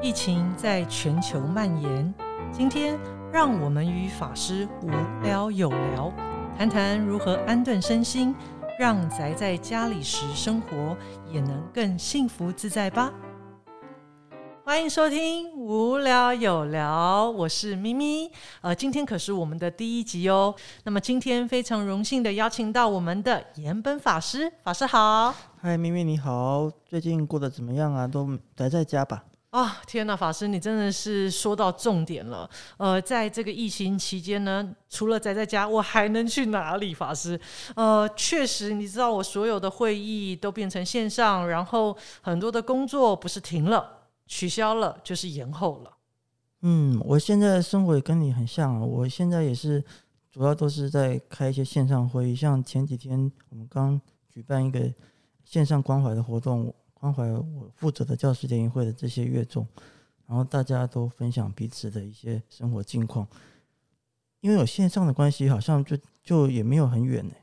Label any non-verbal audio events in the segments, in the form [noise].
疫情在全球蔓延，今天让我们与法师无聊有聊，谈谈如何安顿身心，让宅在家里时生活也能更幸福自在吧。欢迎收听无聊有聊，我是咪咪。呃，今天可是我们的第一集哦。那么今天非常荣幸的邀请到我们的岩本法师，法师好。嗨，咪咪你好，最近过得怎么样啊？都宅在家吧？啊，天呐，法师，你真的是说到重点了。呃，在这个疫情期间呢，除了宅在家，我还能去哪里？法师，呃，确实，你知道我所有的会议都变成线上，然后很多的工作不是停了。取消了就是延后了。嗯，我现在的生活也跟你很像啊。我现在也是主要都是在开一些线上会议，像前几天我们刚举办一个线上关怀的活动，关怀我负责的教师联谊会的这些乐众，然后大家都分享彼此的一些生活近况。因为有线上的关系，好像就就也没有很远呢。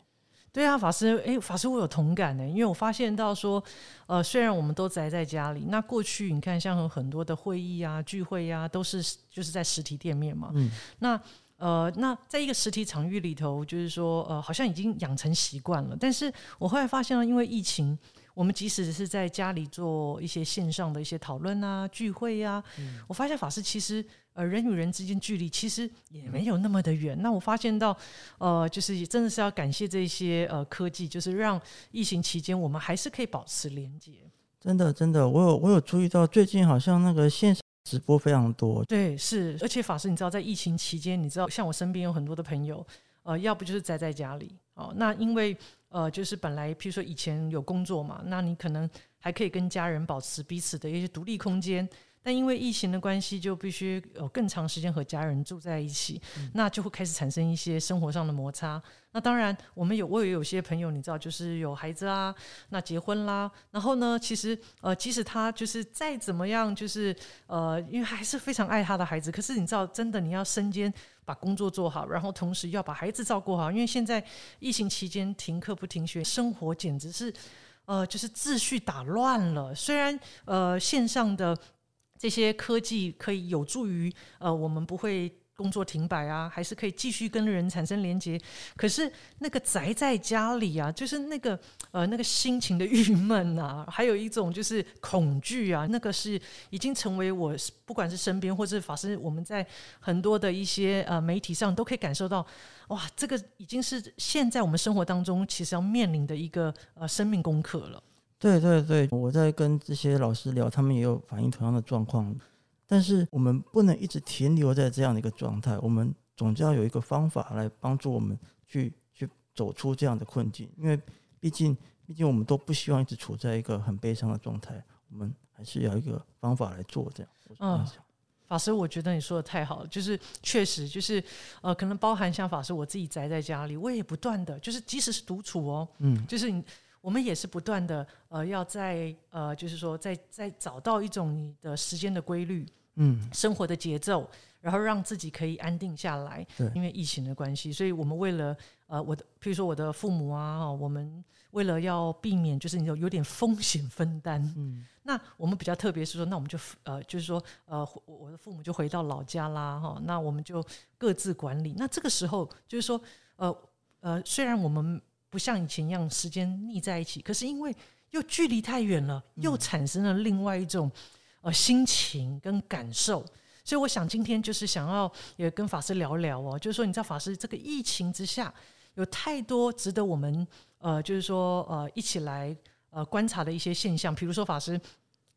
对啊，法师，哎，法师，我有同感呢，因为我发现到说，呃，虽然我们都宅在家里，那过去你看，像很多的会议啊、聚会呀，都是就是在实体店面嘛。嗯。那呃，那在一个实体场域里头，就是说，呃，好像已经养成习惯了。但是我后来发现了，因为疫情。我们即使是在家里做一些线上的一些讨论啊、聚会呀，我发现法师其实呃人与人之间距离其实也没有那么的远。那我发现到呃，就是真的是要感谢这些呃科技，就是让疫情期间我们还是可以保持连接。真的，真的，我有我有注意到最近好像那个线上直播非常多。对，是，而且法师，你知道在疫情期间，你知道像我身边有很多的朋友，呃，要不就是宅在家里哦，那因为。呃，就是本来，譬如说以前有工作嘛，那你可能还可以跟家人保持彼此的一些独立空间，但因为疫情的关系，就必须有更长时间和家人住在一起，那就会开始产生一些生活上的摩擦。那当然，我们有我也有些朋友，你知道，就是有孩子啊，那结婚啦，然后呢，其实呃，即使他就是再怎么样，就是呃，因为还是非常爱他的孩子，可是你知道，真的你要身兼把工作做好，然后同时要把孩子照顾好，因为现在疫情期间停课不停学，生活简直是呃，就是秩序打乱了。虽然呃，线上的这些科技可以有助于呃，我们不会。工作停摆啊，还是可以继续跟人产生连接。可是那个宅在家里啊，就是那个呃那个心情的郁闷啊，还有一种就是恐惧啊，那个是已经成为我不管是身边或者法师，我们在很多的一些呃媒体上都可以感受到，哇，这个已经是现在我们生活当中其实要面临的一个呃生命功课了。对对对，我在跟这些老师聊，他们也有反映同样的状况。但是我们不能一直停留在这样的一个状态，我们总要有一个方法来帮助我们去去走出这样的困境，因为毕竟毕竟我们都不希望一直处在一个很悲伤的状态，我们还是要一个方法来做这样。嗯，法师，我觉得你说的太好了，就是确实就是呃，可能包含像法师我自己宅在家里，我也不断的就是即使是独处哦，嗯，就是你我们也是不断的呃，要在呃，就是说在在找到一种你的时间的规律。嗯，生活的节奏，然后让自己可以安定下来。对，因为疫情的关系，所以我们为了呃，我的，譬如说我的父母啊，我们为了要避免就是你有有点风险分担，嗯，那我们比较特别是说，那我们就呃，就是说呃，我的父母就回到老家啦，哈，那我们就各自管理。那这个时候就是说，呃呃，虽然我们不像以前一样时间腻在一起，可是因为又距离太远了，又产生了另外一种。呃，心情跟感受，所以我想今天就是想要也跟法师聊聊哦，就是说你知道法师这个疫情之下，有太多值得我们呃，就是说呃一起来呃观察的一些现象，比如说法师，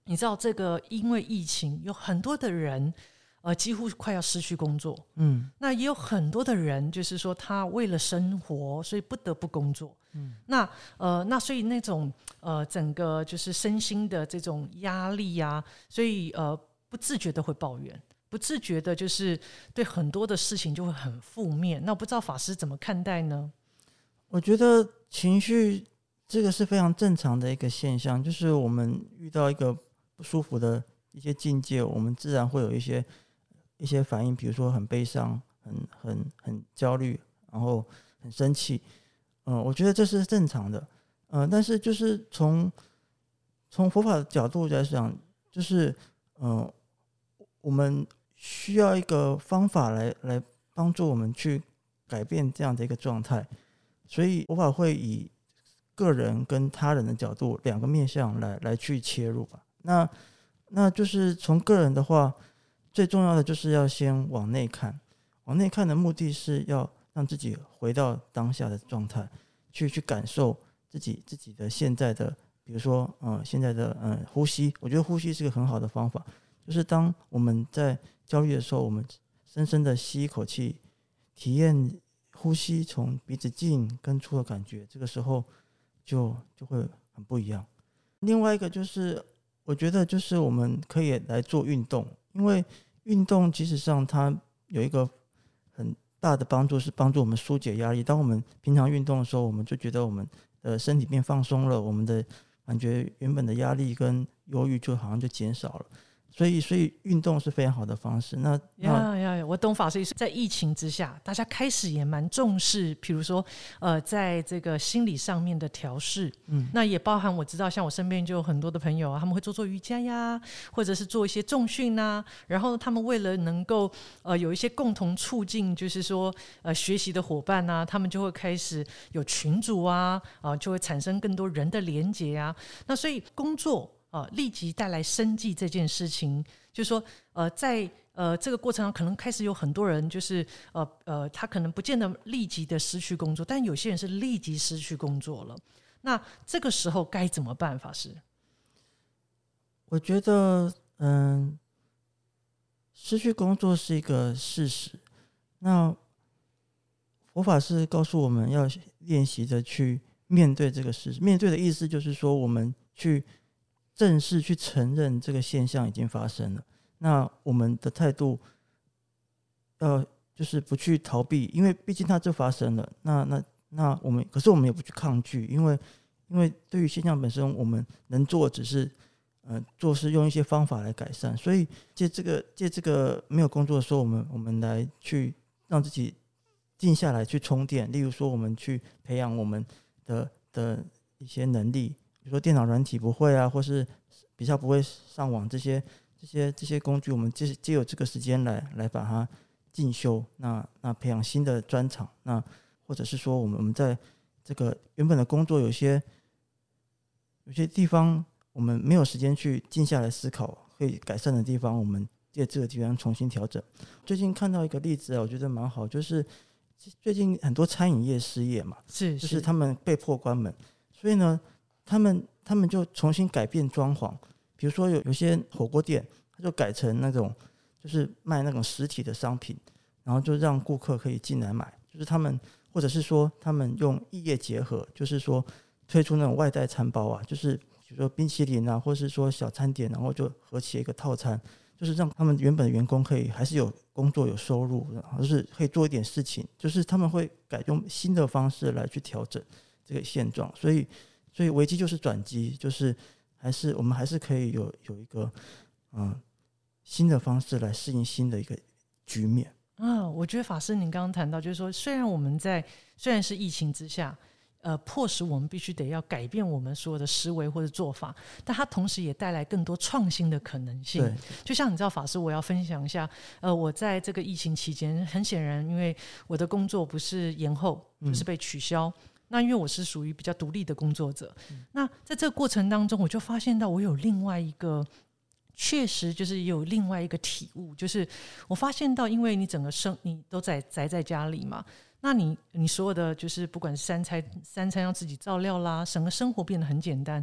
你知道这个因为疫情有很多的人呃几乎快要失去工作，嗯，那也有很多的人就是说他为了生活，所以不得不工作。嗯，那呃，那所以那种呃，整个就是身心的这种压力呀，所以呃，不自觉的会抱怨，不自觉的，就是对很多的事情就会很负面。那我不知道法师怎么看待呢？我觉得情绪这个是非常正常的一个现象，就是我们遇到一个不舒服的一些境界，我们自然会有一些一些反应，比如说很悲伤、很很很焦虑，然后很生气。嗯，我觉得这是正常的，嗯，但是就是从从佛法的角度来讲，就是嗯，我们需要一个方法来来帮助我们去改变这样的一个状态，所以佛法会以个人跟他人的角度两个面向来来去切入吧。那那就是从个人的话，最重要的就是要先往内看，往内看的目的是要让自己回到当下的状态，去去感受自己自己的现在的。比如说，嗯，现在的嗯呼吸，我觉得呼吸是个很好的方法。就是当我们在焦虑的时候，我们深深的吸一口气，体验呼吸从鼻子进跟出的感觉，这个时候就就会很不一样。另外一个就是，我觉得就是我们可以来做运动，因为运动其实上它有一个很大的帮助，是帮助我们疏解压力。当我们平常运动的时候，我们就觉得我们的身体变放松了，我们的。感觉原本的压力跟忧郁就好像就减少了。所以，所以运动是非常好的方式。那呀呀，我懂法师。在疫情之下，大家开始也蛮重视，比如说，呃，在这个心理上面的调试。嗯，那也包含我知道，像我身边就有很多的朋友啊，他们会做做瑜伽呀，或者是做一些重训呐。然后他们为了能够呃有一些共同促进，就是说呃学习的伙伴呐，他们就会开始有群组啊，啊，就会产生更多人的连接啊。那所以工作。呃，立即带来生计这件事情，就是说，呃，在呃这个过程中，可能开始有很多人，就是呃呃，他可能不见得立即的失去工作，但有些人是立即失去工作了。那这个时候该怎么办？法师，我觉得，嗯，失去工作是一个事实。那佛法是告诉我们要练习的去面对这个事实。面对的意思就是说，我们去。正式去承认这个现象已经发生了，那我们的态度要就是不去逃避，因为毕竟它就发生了。那那那我们，可是我们也不去抗拒，因为因为对于现象本身，我们能做只是呃做事用一些方法来改善。所以借这个借这个没有工作的时候，我们我们来去让自己静下来去充电。例如说，我们去培养我们的的一些能力。说电脑软体不会啊，或是比较不会上网这些这些这些工具，我们借借有这个时间来来把它进修，那那培养新的专长，那或者是说我们我们在这个原本的工作有些有些地方我们没有时间去静下来思考可以改善的地方，我们借这个地方重新调整。最近看到一个例子啊，我觉得蛮好，就是最近很多餐饮业失业嘛，是就是他们被迫关门，所以呢。他们他们就重新改变装潢，比如说有有些火锅店，他就改成那种就是卖那种实体的商品，然后就让顾客可以进来买。就是他们或者是说他们用异业结合，就是说推出那种外带餐包啊，就是比如说冰淇淋啊，或是说小餐点，然后就合起一个套餐，就是让他们原本的员工可以还是有工作有收入，然后就是可以做一点事情，就是他们会改用新的方式来去调整这个现状，所以。所以危机就是转机，就是还是我们还是可以有有一个嗯新的方式来适应新的一个局面。啊，我觉得法师您刚刚谈到，就是说虽然我们在虽然是疫情之下，呃，迫使我们必须得要改变我们所有的思维或者做法，但它同时也带来更多创新的可能性。就像你知道，法师，我要分享一下，呃，我在这个疫情期间，很显然，因为我的工作不是延后，就是被取消。那因为我是属于比较独立的工作者，那在这个过程当中，我就发现到我有另外一个，确实就是有另外一个体悟，就是我发现到，因为你整个生你都在宅在家里嘛，那你你所有的就是不管是三餐三餐要自己照料啦，整个生活变得很简单，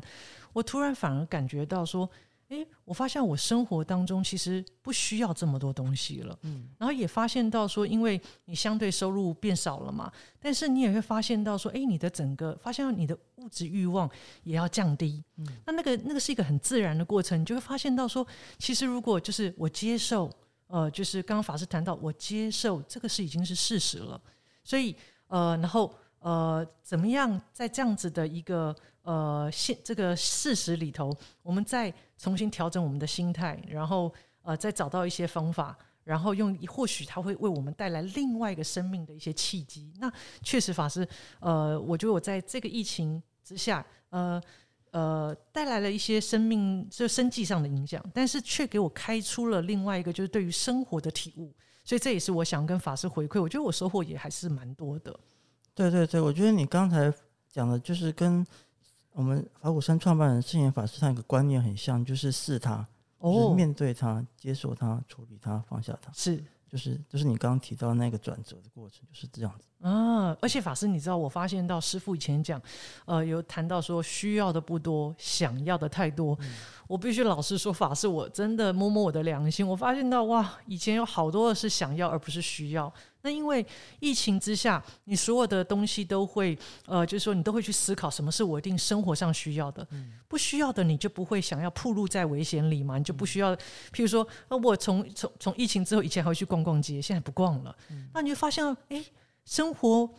我突然反而感觉到说。诶，我发现我生活当中其实不需要这么多东西了，嗯，然后也发现到说，因为你相对收入变少了嘛，但是你也会发现到说，诶，你的整个发现你的物质欲望也要降低，嗯，那那个那个是一个很自然的过程，你就会发现到说，其实如果就是我接受，呃，就是刚刚法师谈到我接受这个是已经是事实了，所以呃，然后呃，怎么样在这样子的一个。呃，现这个事实里头，我们再重新调整我们的心态，然后呃，再找到一些方法，然后用或许它会为我们带来另外一个生命的一些契机。那确实，法师，呃，我觉得我在这个疫情之下，呃呃带来了一些生命就生计上的影响，但是却给我开出了另外一个就是对于生活的体悟。所以这也是我想跟法师回馈，我觉得我收获也还是蛮多的。对对对，我觉得你刚才讲的就是跟我们法鼓山创办人圣严法师他有个观念很像，就是视他，就是面对他、接受他、处理他、放下他，是就是就是你刚刚提到那个转折的过程，就是这样子。啊，而且法师，你知道，我发现到师傅以前讲，呃，有谈到说需要的不多，想要的太多。我必须老实说，法师，我真的摸摸我的良心，我发现到哇，以前有好多的是想要而不是需要。那因为疫情之下，你所有的东西都会，呃，就是说你都会去思考什么是我一定生活上需要的，不需要的你就不会想要暴露在危险里嘛，你就不需要。譬如说，那我从从从疫情之后，以前还会去逛逛街，现在不逛了，那你就发现，哎。生活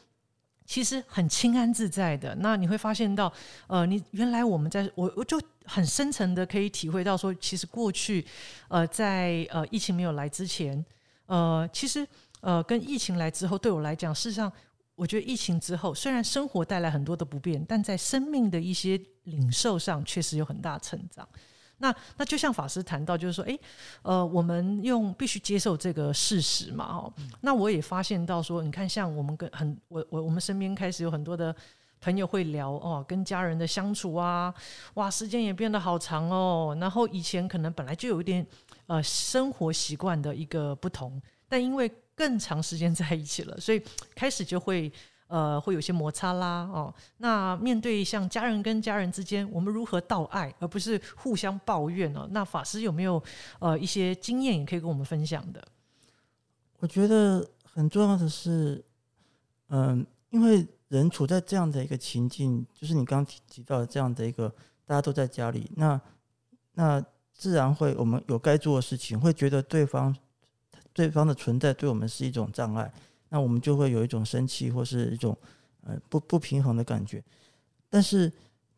其实很清安自在的，那你会发现到，呃，你原来我们在我我就很深层的可以体会到说，其实过去，呃，在呃疫情没有来之前，呃，其实呃跟疫情来之后，对我来讲，事实上，我觉得疫情之后，虽然生活带来很多的不便，但在生命的一些领受上，确实有很大成长。那那就像法师谈到，就是说，哎，呃，我们用必须接受这个事实嘛，哦，那我也发现到说，你看，像我们跟很我我我们身边开始有很多的朋友会聊哦，跟家人的相处啊，哇，时间也变得好长哦，然后以前可能本来就有一点呃生活习惯的一个不同，但因为更长时间在一起了，所以开始就会。呃，会有些摩擦啦，哦，那面对像家人跟家人之间，我们如何道爱，而不是互相抱怨呢？那法师有没有呃一些经验也可以跟我们分享的？我觉得很重要的是，嗯，因为人处在这样的一个情境，就是你刚提提到的这样的一个，大家都在家里，那那自然会我们有该做的事情，会觉得对方对方的存在对我们是一种障碍。那我们就会有一种生气或是一种呃不不平衡的感觉，但是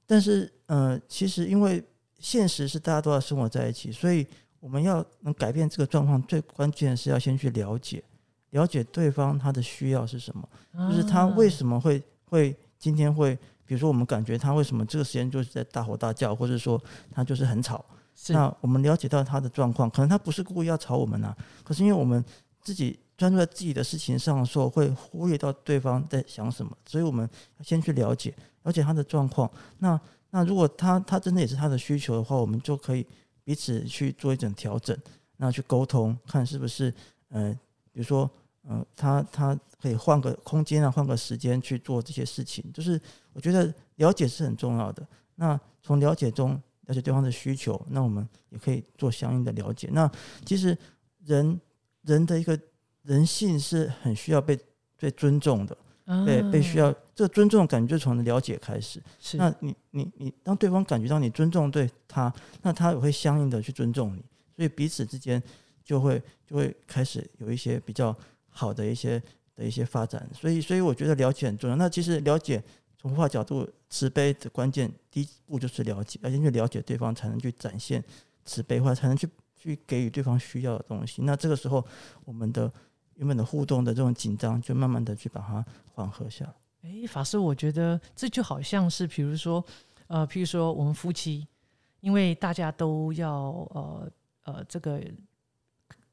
但是呃，其实因为现实是大家都要生活在一起，所以我们要能改变这个状况，最关键是要先去了解了解对方他的需要是什么，就是他为什么会会今天会，比如说我们感觉他为什么这个时间就是在大吼大叫，或者说他就是很吵，那我们了解到他的状况，可能他不是故意要吵我们呐，可是因为我们自己。专注在自己的事情上的时候，会忽略到对方在想什么，所以我们先去了解，了解他的状况。那那如果他他真的也是他的需求的话，我们就可以彼此去做一种调整，那去沟通，看是不是呃，比如说呃，他他可以换个空间啊，换个时间去做这些事情。就是我觉得了解是很重要的。那从了解中了解对方的需求，那我们也可以做相应的了解。那其实人人的一个。人性是很需要被被尊重的，对被需要这个尊重感觉就从了解开始。是，那你你你当对方感觉到你尊重对他，那他也会相应的去尊重你，所以彼此之间就会就会开始有一些比较好的一些的一些发展。所以所以我觉得了解很重要。那其实了解从化角度慈悲的关键第一步就是了解，而且去了解对方才能去展现慈悲，或者才能去去给予对方需要的东西。那这个时候我们的。原本的互动的这种紧张，就慢慢的去把它缓和下来。哎，法师，我觉得这就好像是，比如说，呃，譬如说我们夫妻，因为大家都要呃呃这个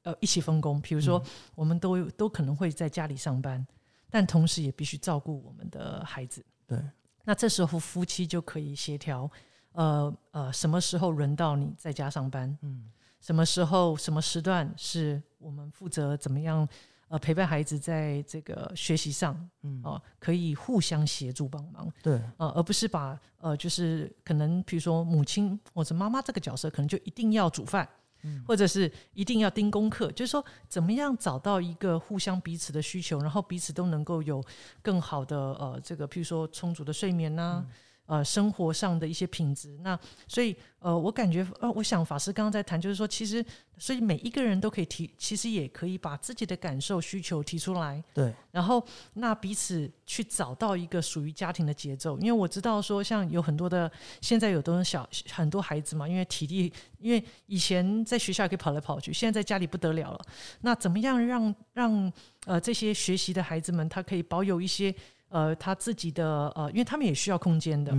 呃一起分工，比如说我们都都可能会在家里上班，但同时也必须照顾我们的孩子。对，那这时候夫妻就可以协调，呃呃，什么时候轮到你在家上班？嗯，什么时候什么时段是我们负责怎么样？呃，陪伴孩子在这个学习上，嗯，哦，可以互相协助帮忙，对，呃，而不是把呃，就是可能比如说母亲或者妈妈这个角色，可能就一定要煮饭，嗯，或者是一定要盯功课，就是说怎么样找到一个互相彼此的需求，然后彼此都能够有更好的呃，这个譬如说充足的睡眠呐。呃，生活上的一些品质，那所以呃，我感觉呃，我想法师刚刚在谈，就是说，其实所以每一个人都可以提，其实也可以把自己的感受、需求提出来，对，然后那彼此去找到一个属于家庭的节奏。因为我知道说，像有很多的现在有的小很多孩子嘛，因为体力，因为以前在学校可以跑来跑去，现在在家里不得了了。那怎么样让让呃这些学习的孩子们，他可以保有一些。呃，他自己的呃，因为他们也需要空间的，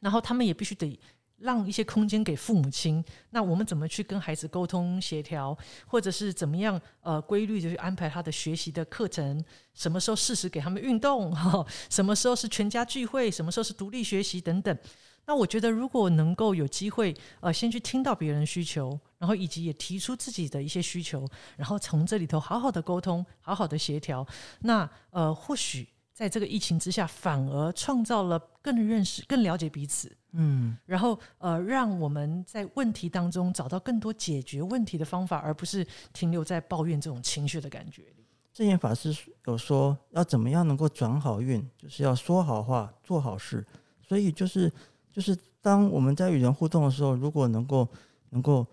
然后他们也必须得让一些空间给父母亲。那我们怎么去跟孩子沟通协调，或者是怎么样呃规律的去安排他的学习的课程？什么时候适时给他们运动？哈，什么时候是全家聚会？什么时候是独立学习等等？那我觉得，如果能够有机会，呃，先去听到别人需求，然后以及也提出自己的一些需求，然后从这里头好好的沟通，好好的协调，那呃，或许在这个疫情之下，反而创造了更认识、更了解彼此，嗯，然后呃，让我们在问题当中找到更多解决问题的方法，而不是停留在抱怨这种情绪的感觉里。正言法师有说，要怎么样能够转好运，就是要说好话、做好事，所以就是。就是当我们在与人互动的时候，如果能够能够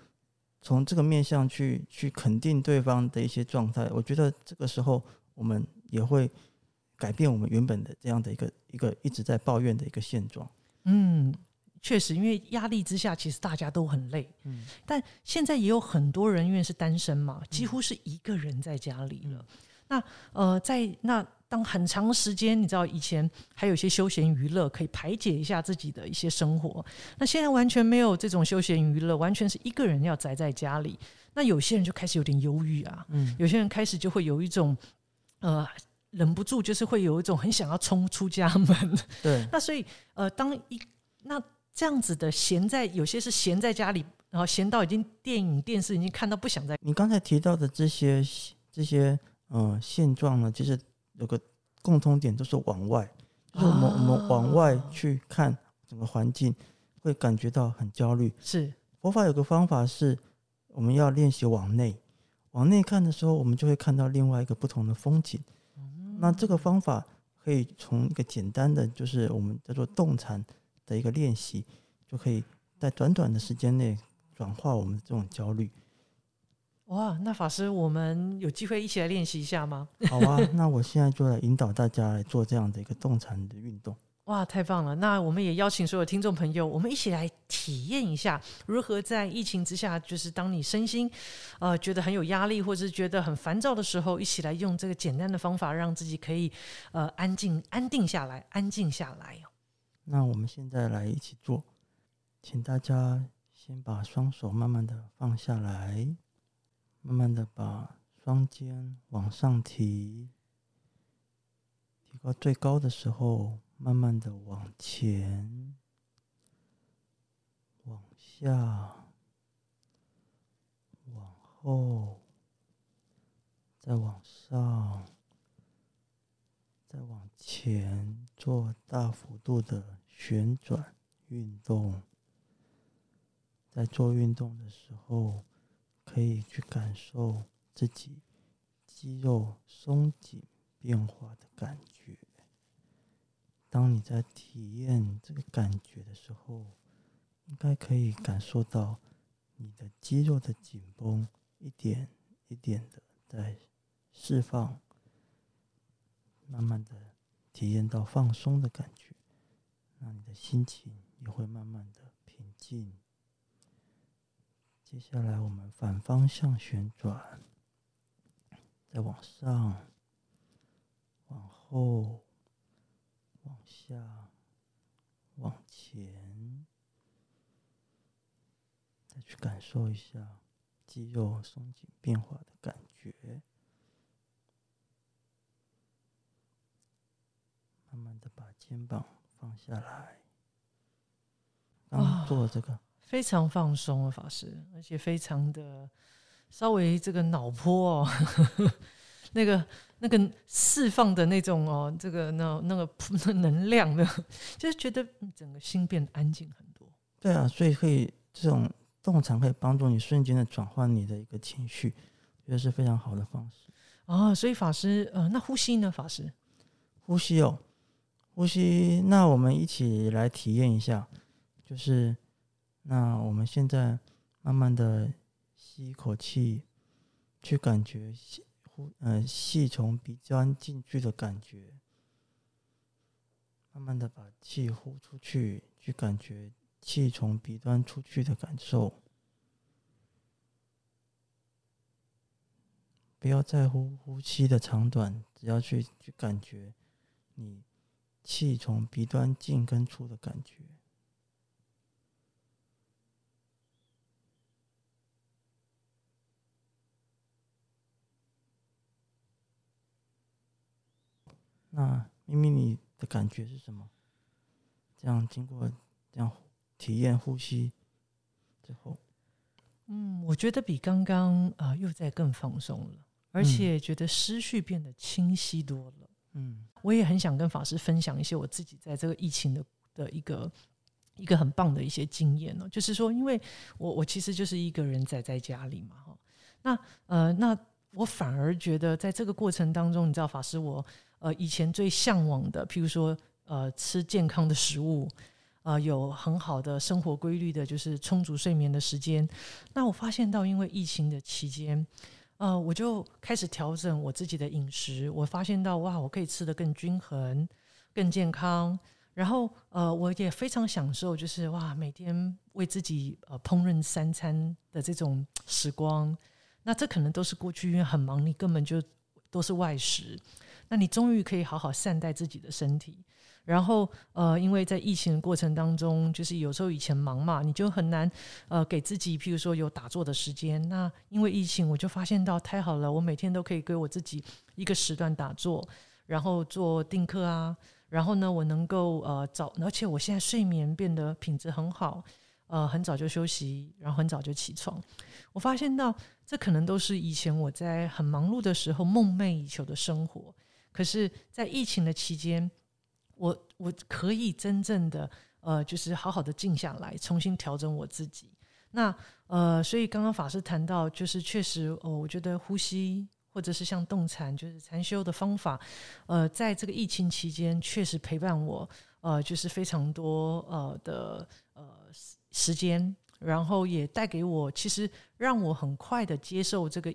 从这个面向去去肯定对方的一些状态，我觉得这个时候我们也会改变我们原本的这样的一个一个一直在抱怨的一个现状。嗯，确实，因为压力之下，其实大家都很累。嗯，但现在也有很多人因为是单身嘛，几乎是一个人在家里了。那呃，在那。当很长时间，你知道以前还有一些休闲娱乐可以排解一下自己的一些生活，那现在完全没有这种休闲娱乐，完全是一个人要宅在家里。那有些人就开始有点忧郁啊，嗯，有些人开始就会有一种呃忍不住，就是会有一种很想要冲出家门。[laughs] 对，[laughs] 那所以呃，当一那这样子的闲在，有些是闲在家里，然后闲到已经电影电视已经看到不想再。你刚才提到的这些这些呃现状呢，其实。有个共通点，都是往外，就是我们我们往外去看整个环境，会感觉到很焦虑。是佛法有个方法是，我们要练习往内，往内看的时候，我们就会看到另外一个不同的风景。那这个方法可以从一个简单的，就是我们叫做动禅的一个练习，就可以在短短的时间内转化我们这种焦虑。哇，那法师，我们有机会一起来练习一下吗？好啊，那我现在就来引导大家来做这样的一个动禅的运动。哇，太棒了！那我们也邀请所有听众朋友，我们一起来体验一下，如何在疫情之下，就是当你身心呃觉得很有压力，或者是觉得很烦躁的时候，一起来用这个简单的方法，让自己可以呃安静、安定下来，安静下来。那我们现在来一起做，请大家先把双手慢慢的放下来。慢慢的把双肩往上提，提高最高的时候，慢慢的往前、往下、往后，再往上、再往前，做大幅度的旋转运动。在做运动的时候。可以去感受自己肌肉松紧变化的感觉。当你在体验这个感觉的时候，应该可以感受到你的肌肉的紧绷一点一点的在释放，慢慢的体验到放松的感觉，那你的心情也会慢慢的平静。接下来，我们反方向旋转，再往上、往后、往下、往前，再去感受一下肌肉松紧变化的感觉。慢慢的把肩膀放下来。刚做这个。非常放松的法师，而且非常的稍微这个脑波哦，[laughs] 那个那个释放的那种哦，这个那那个 [laughs] 那能量的，[laughs] 就是觉得整个心变得安静很多。对啊，所以可以这种动禅可以帮助你瞬间的转换你的一个情绪，觉得是非常好的方式啊。所以法师呃，那呼吸呢？法师呼吸哦，呼吸，那我们一起来体验一下，就是。那我们现在慢慢的吸一口气，去感觉呼，呃，气从鼻端进去的感觉。慢慢的把气呼出去，去感觉气从鼻端出去的感受。不要在乎呼吸的长短，只要去去感觉你气从鼻端进跟出的感觉。那咪咪你的感觉是什么？这样经过这样体验呼吸之后，嗯，我觉得比刚刚啊又在更放松了，而且觉得思绪变得清晰多了。嗯，我也很想跟法师分享一些我自己在这个疫情的的一个一个很棒的一些经验呢。就是说，因为我我其实就是一个人宅在家里嘛，哈，那呃那我反而觉得在这个过程当中，你知道，法师我呃以前最向往的，譬如说呃吃健康的食物。啊，有很好的生活规律的，就是充足睡眠的时间。那我发现到，因为疫情的期间，呃，我就开始调整我自己的饮食。我发现到，哇，我可以吃得更均衡、更健康。然后，呃，我也非常享受，就是哇，每天为自己呃烹饪三餐的这种时光。那这可能都是过去因为很忙，你根本就都是外食。那你终于可以好好善待自己的身体。然后，呃，因为在疫情的过程当中，就是有时候以前忙嘛，你就很难，呃，给自己，譬如说有打坐的时间。那因为疫情，我就发现到太好了，我每天都可以给我自己一个时段打坐，然后做定课啊。然后呢，我能够呃早，而且我现在睡眠变得品质很好，呃，很早就休息，然后很早就起床。我发现到这可能都是以前我在很忙碌的时候梦寐以求的生活，可是，在疫情的期间。我我可以真正的呃，就是好好的静下来，重新调整我自己。那呃，所以刚刚法师谈到，就是确实哦，我觉得呼吸或者是像动禅，就是禅修的方法，呃，在这个疫情期间确实陪伴我，呃，就是非常多呃的呃时间，然后也带给我，其实让我很快的接受这个。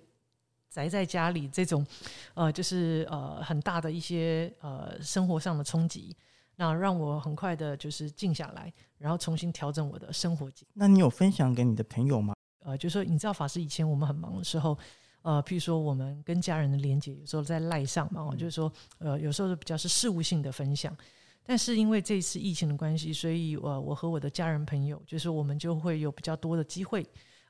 宅在家里这种，呃，就是呃很大的一些呃生活上的冲击，那让我很快的就是静下来，然后重新调整我的生活那你有分享给你的朋友吗？呃，就是说你知道法师以前我们很忙的时候，呃，譬如说我们跟家人的连接有时候在赖上嘛，就是说呃有时候比较是事务性的分享，但是因为这次疫情的关系，所以呃我和我的家人朋友，就是我们就会有比较多的机会。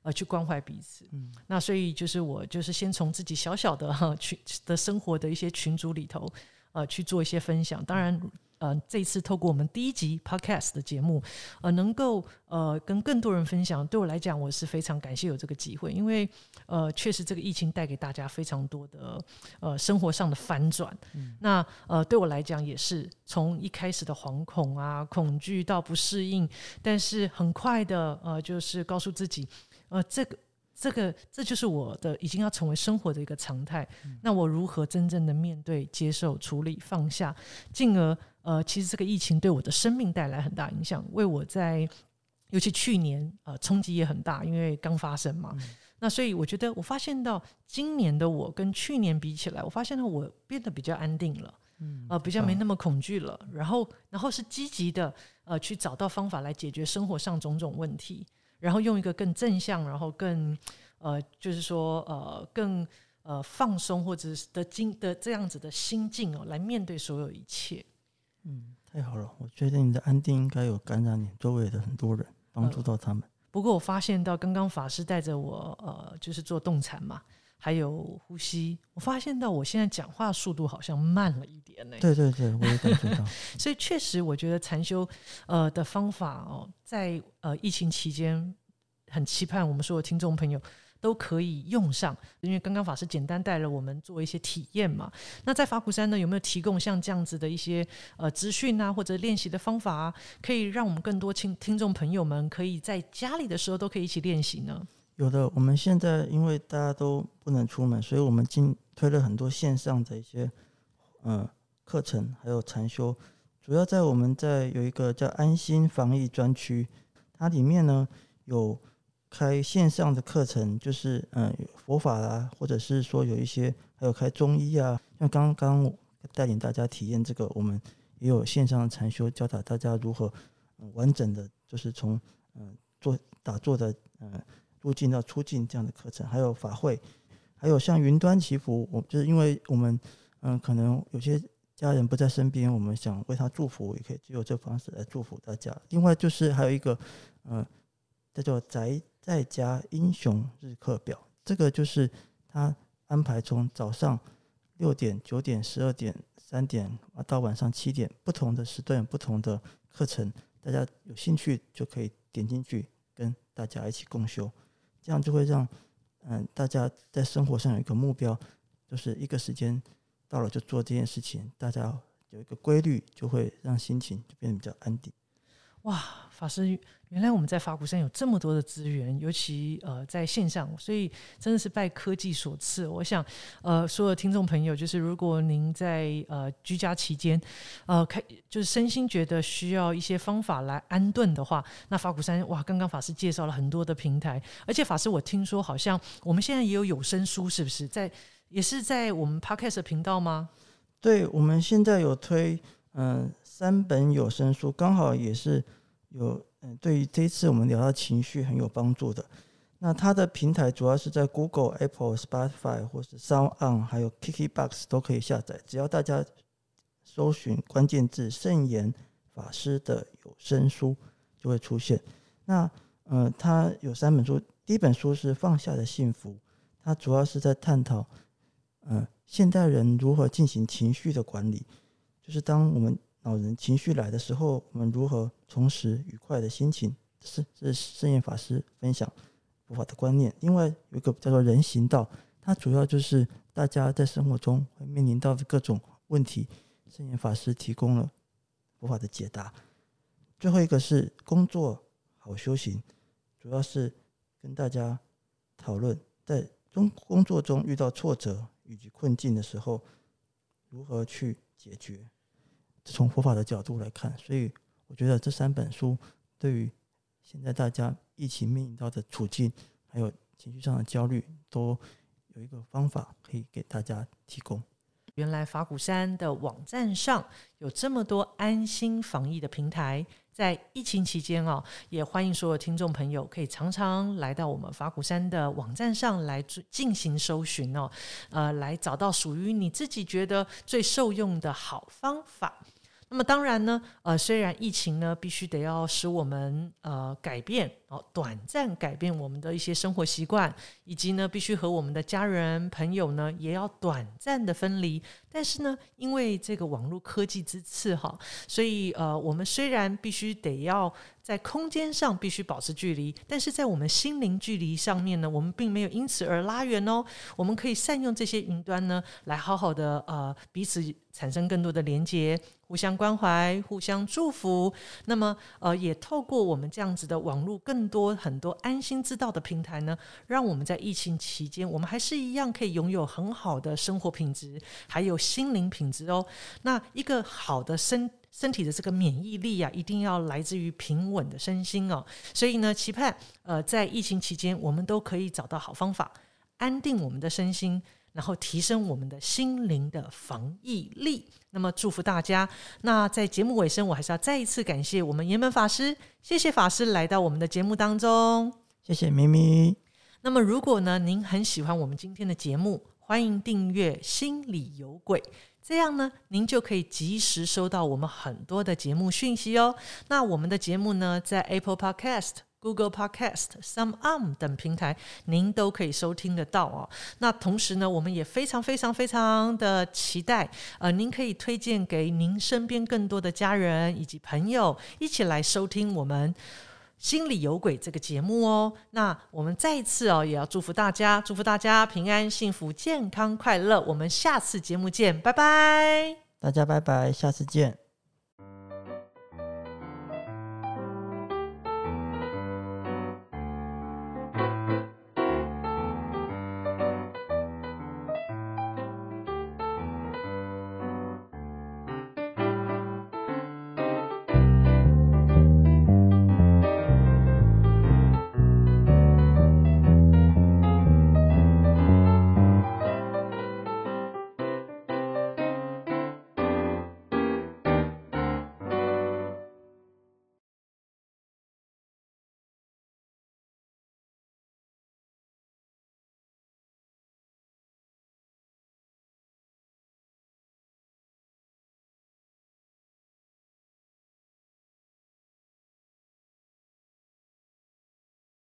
呃，去关怀彼此。嗯，那所以就是我就是先从自己小小的哈群的生活的一些群组里头，呃，去做一些分享。当然，呃，这次透过我们第一集 podcast 的节目，呃，能够呃跟更多人分享，对我来讲，我是非常感谢有这个机会，因为呃，确实这个疫情带给大家非常多的呃生活上的反转。嗯，那呃，对我来讲也是从一开始的惶恐啊、恐惧到不适应，但是很快的呃，就是告诉自己。呃，这个，这个，这就是我的已经要成为生活的一个常态。那我如何真正的面对、接受、处理、放下，进而呃，其实这个疫情对我的生命带来很大影响，为我在尤其去年呃冲击也很大，因为刚发生嘛。那所以我觉得我发现到今年的我跟去年比起来，我发现到我变得比较安定了，嗯，呃，比较没那么恐惧了。然后，然后是积极的呃去找到方法来解决生活上种种问题。然后用一个更正向，然后更呃，就是说呃，更呃放松或者是的经的这样子的心境哦，来面对所有一切。嗯，太好了，我觉得你的安定应该有感染你周围的很多人，帮助到他们。不过我发现到刚刚法师带着我呃，就是做动禅嘛，还有呼吸，我发现到我现在讲话速度好像慢了一点呢。对对对，我也感觉到。[laughs] 所以确实，我觉得禅修呃的方法哦。在呃疫情期间，很期盼我们所有听众朋友都可以用上，因为刚刚法师简单带了我们做一些体验嘛。那在法鼓山呢，有没有提供像这样子的一些呃资讯啊，或者练习的方法啊，可以让我们更多听听众朋友们可以在家里的时候都可以一起练习呢？有的，我们现在因为大家都不能出门，所以我们今推了很多线上的一些嗯课程，还有禅修。主要在我们在有一个叫安心防疫专区，它里面呢有开线上的课程，就是嗯佛法啦，或者是说有一些还有开中医啊，像刚刚带领大家体验这个，我们也有线上禅修，教导大家如何完整的，就是从嗯做打坐的嗯入境到出境这样的课程，还有法会，还有像云端祈福，我就是因为我们嗯可能有些。家人不在身边，我们想为他祝福，也可以只有这方式来祝福大家。另外就是还有一个，嗯，叫做宅再加英雄日课表，这个就是他安排从早上六点、九点、十二点、三点啊，到晚上七点，不同的时段不同的课程，大家有兴趣就可以点进去跟大家一起共修，这样就会让嗯大家在生活上有一个目标，就是一个时间到了就做这件事情，大家有一个规律，就会让心情就变得比较安定。哇，法师，原来我们在法鼓山有这么多的资源，尤其呃在线上，所以真的是拜科技所赐。我想，呃，所有听众朋友，就是如果您在呃居家期间，呃，开就是身心觉得需要一些方法来安顿的话，那法鼓山哇，刚刚法师介绍了很多的平台，而且法师我听说好像我们现在也有有声书，是不是在也是在我们 Podcast 频道吗？对，我们现在有推嗯。三本有声书刚好也是有嗯，对于这次我们聊到情绪很有帮助的。那它的平台主要是在 Google、Apple、Spotify 或是 Sound On，还有 KikiBox 都可以下载。只要大家搜寻关键字“圣严法师的有声书”就会出现。那呃，它有三本书，第一本书是《放下的幸福》，它主要是在探讨嗯，现代人如何进行情绪的管理，就是当我们老人情绪来的时候，我们如何重拾愉快的心情？这是这是圣严法师分享佛法的观念。另外有一个叫做人行道，它主要就是大家在生活中会面临到的各种问题，圣严法师提供了佛法的解答。最后一个是工作好修行，主要是跟大家讨论在中工作中遇到挫折以及困境的时候，如何去解决。从佛法的角度来看，所以我觉得这三本书对于现在大家疫情面临到的处境，还有情绪上的焦虑，都有一个方法可以给大家提供。原来法鼓山的网站上有这么多安心防疫的平台，在疫情期间哦，也欢迎所有听众朋友可以常常来到我们法鼓山的网站上来进行搜寻哦，呃，来找到属于你自己觉得最受用的好方法。那么当然呢，呃，虽然疫情呢，必须得要使我们呃改变哦，短暂改变我们的一些生活习惯，以及呢，必须和我们的家人朋友呢，也要短暂的分离。但是呢，因为这个网络科技之赐哈，所以呃，我们虽然必须得要在空间上必须保持距离，但是在我们心灵距离上面呢，我们并没有因此而拉远哦。我们可以善用这些云端呢，来好好的呃彼此产生更多的连接。互相关怀，互相祝福。那么，呃，也透过我们这样子的网络，更多很多安心之道的平台呢，让我们在疫情期间，我们还是一样可以拥有很好的生活品质，还有心灵品质哦。那一个好的身身体的这个免疫力啊，一定要来自于平稳的身心哦。所以呢，期盼呃，在疫情期间，我们都可以找到好方法，安定我们的身心。然后提升我们的心灵的防疫力。那么祝福大家。那在节目尾声，我还是要再一次感谢我们岩门法师，谢谢法师来到我们的节目当中。谢谢咪咪。那么如果呢，您很喜欢我们今天的节目，欢迎订阅《心里有鬼》，这样呢，您就可以及时收到我们很多的节目讯息哦。那我们的节目呢，在 Apple Podcast。Google Podcast、Some Arm 等平台，您都可以收听得到哦。那同时呢，我们也非常非常非常的期待，呃，您可以推荐给您身边更多的家人以及朋友，一起来收听我们《心里有鬼》这个节目哦。那我们再一次哦，也要祝福大家，祝福大家平安、幸福、健康、快乐。我们下次节目见，拜拜，大家拜拜，下次见。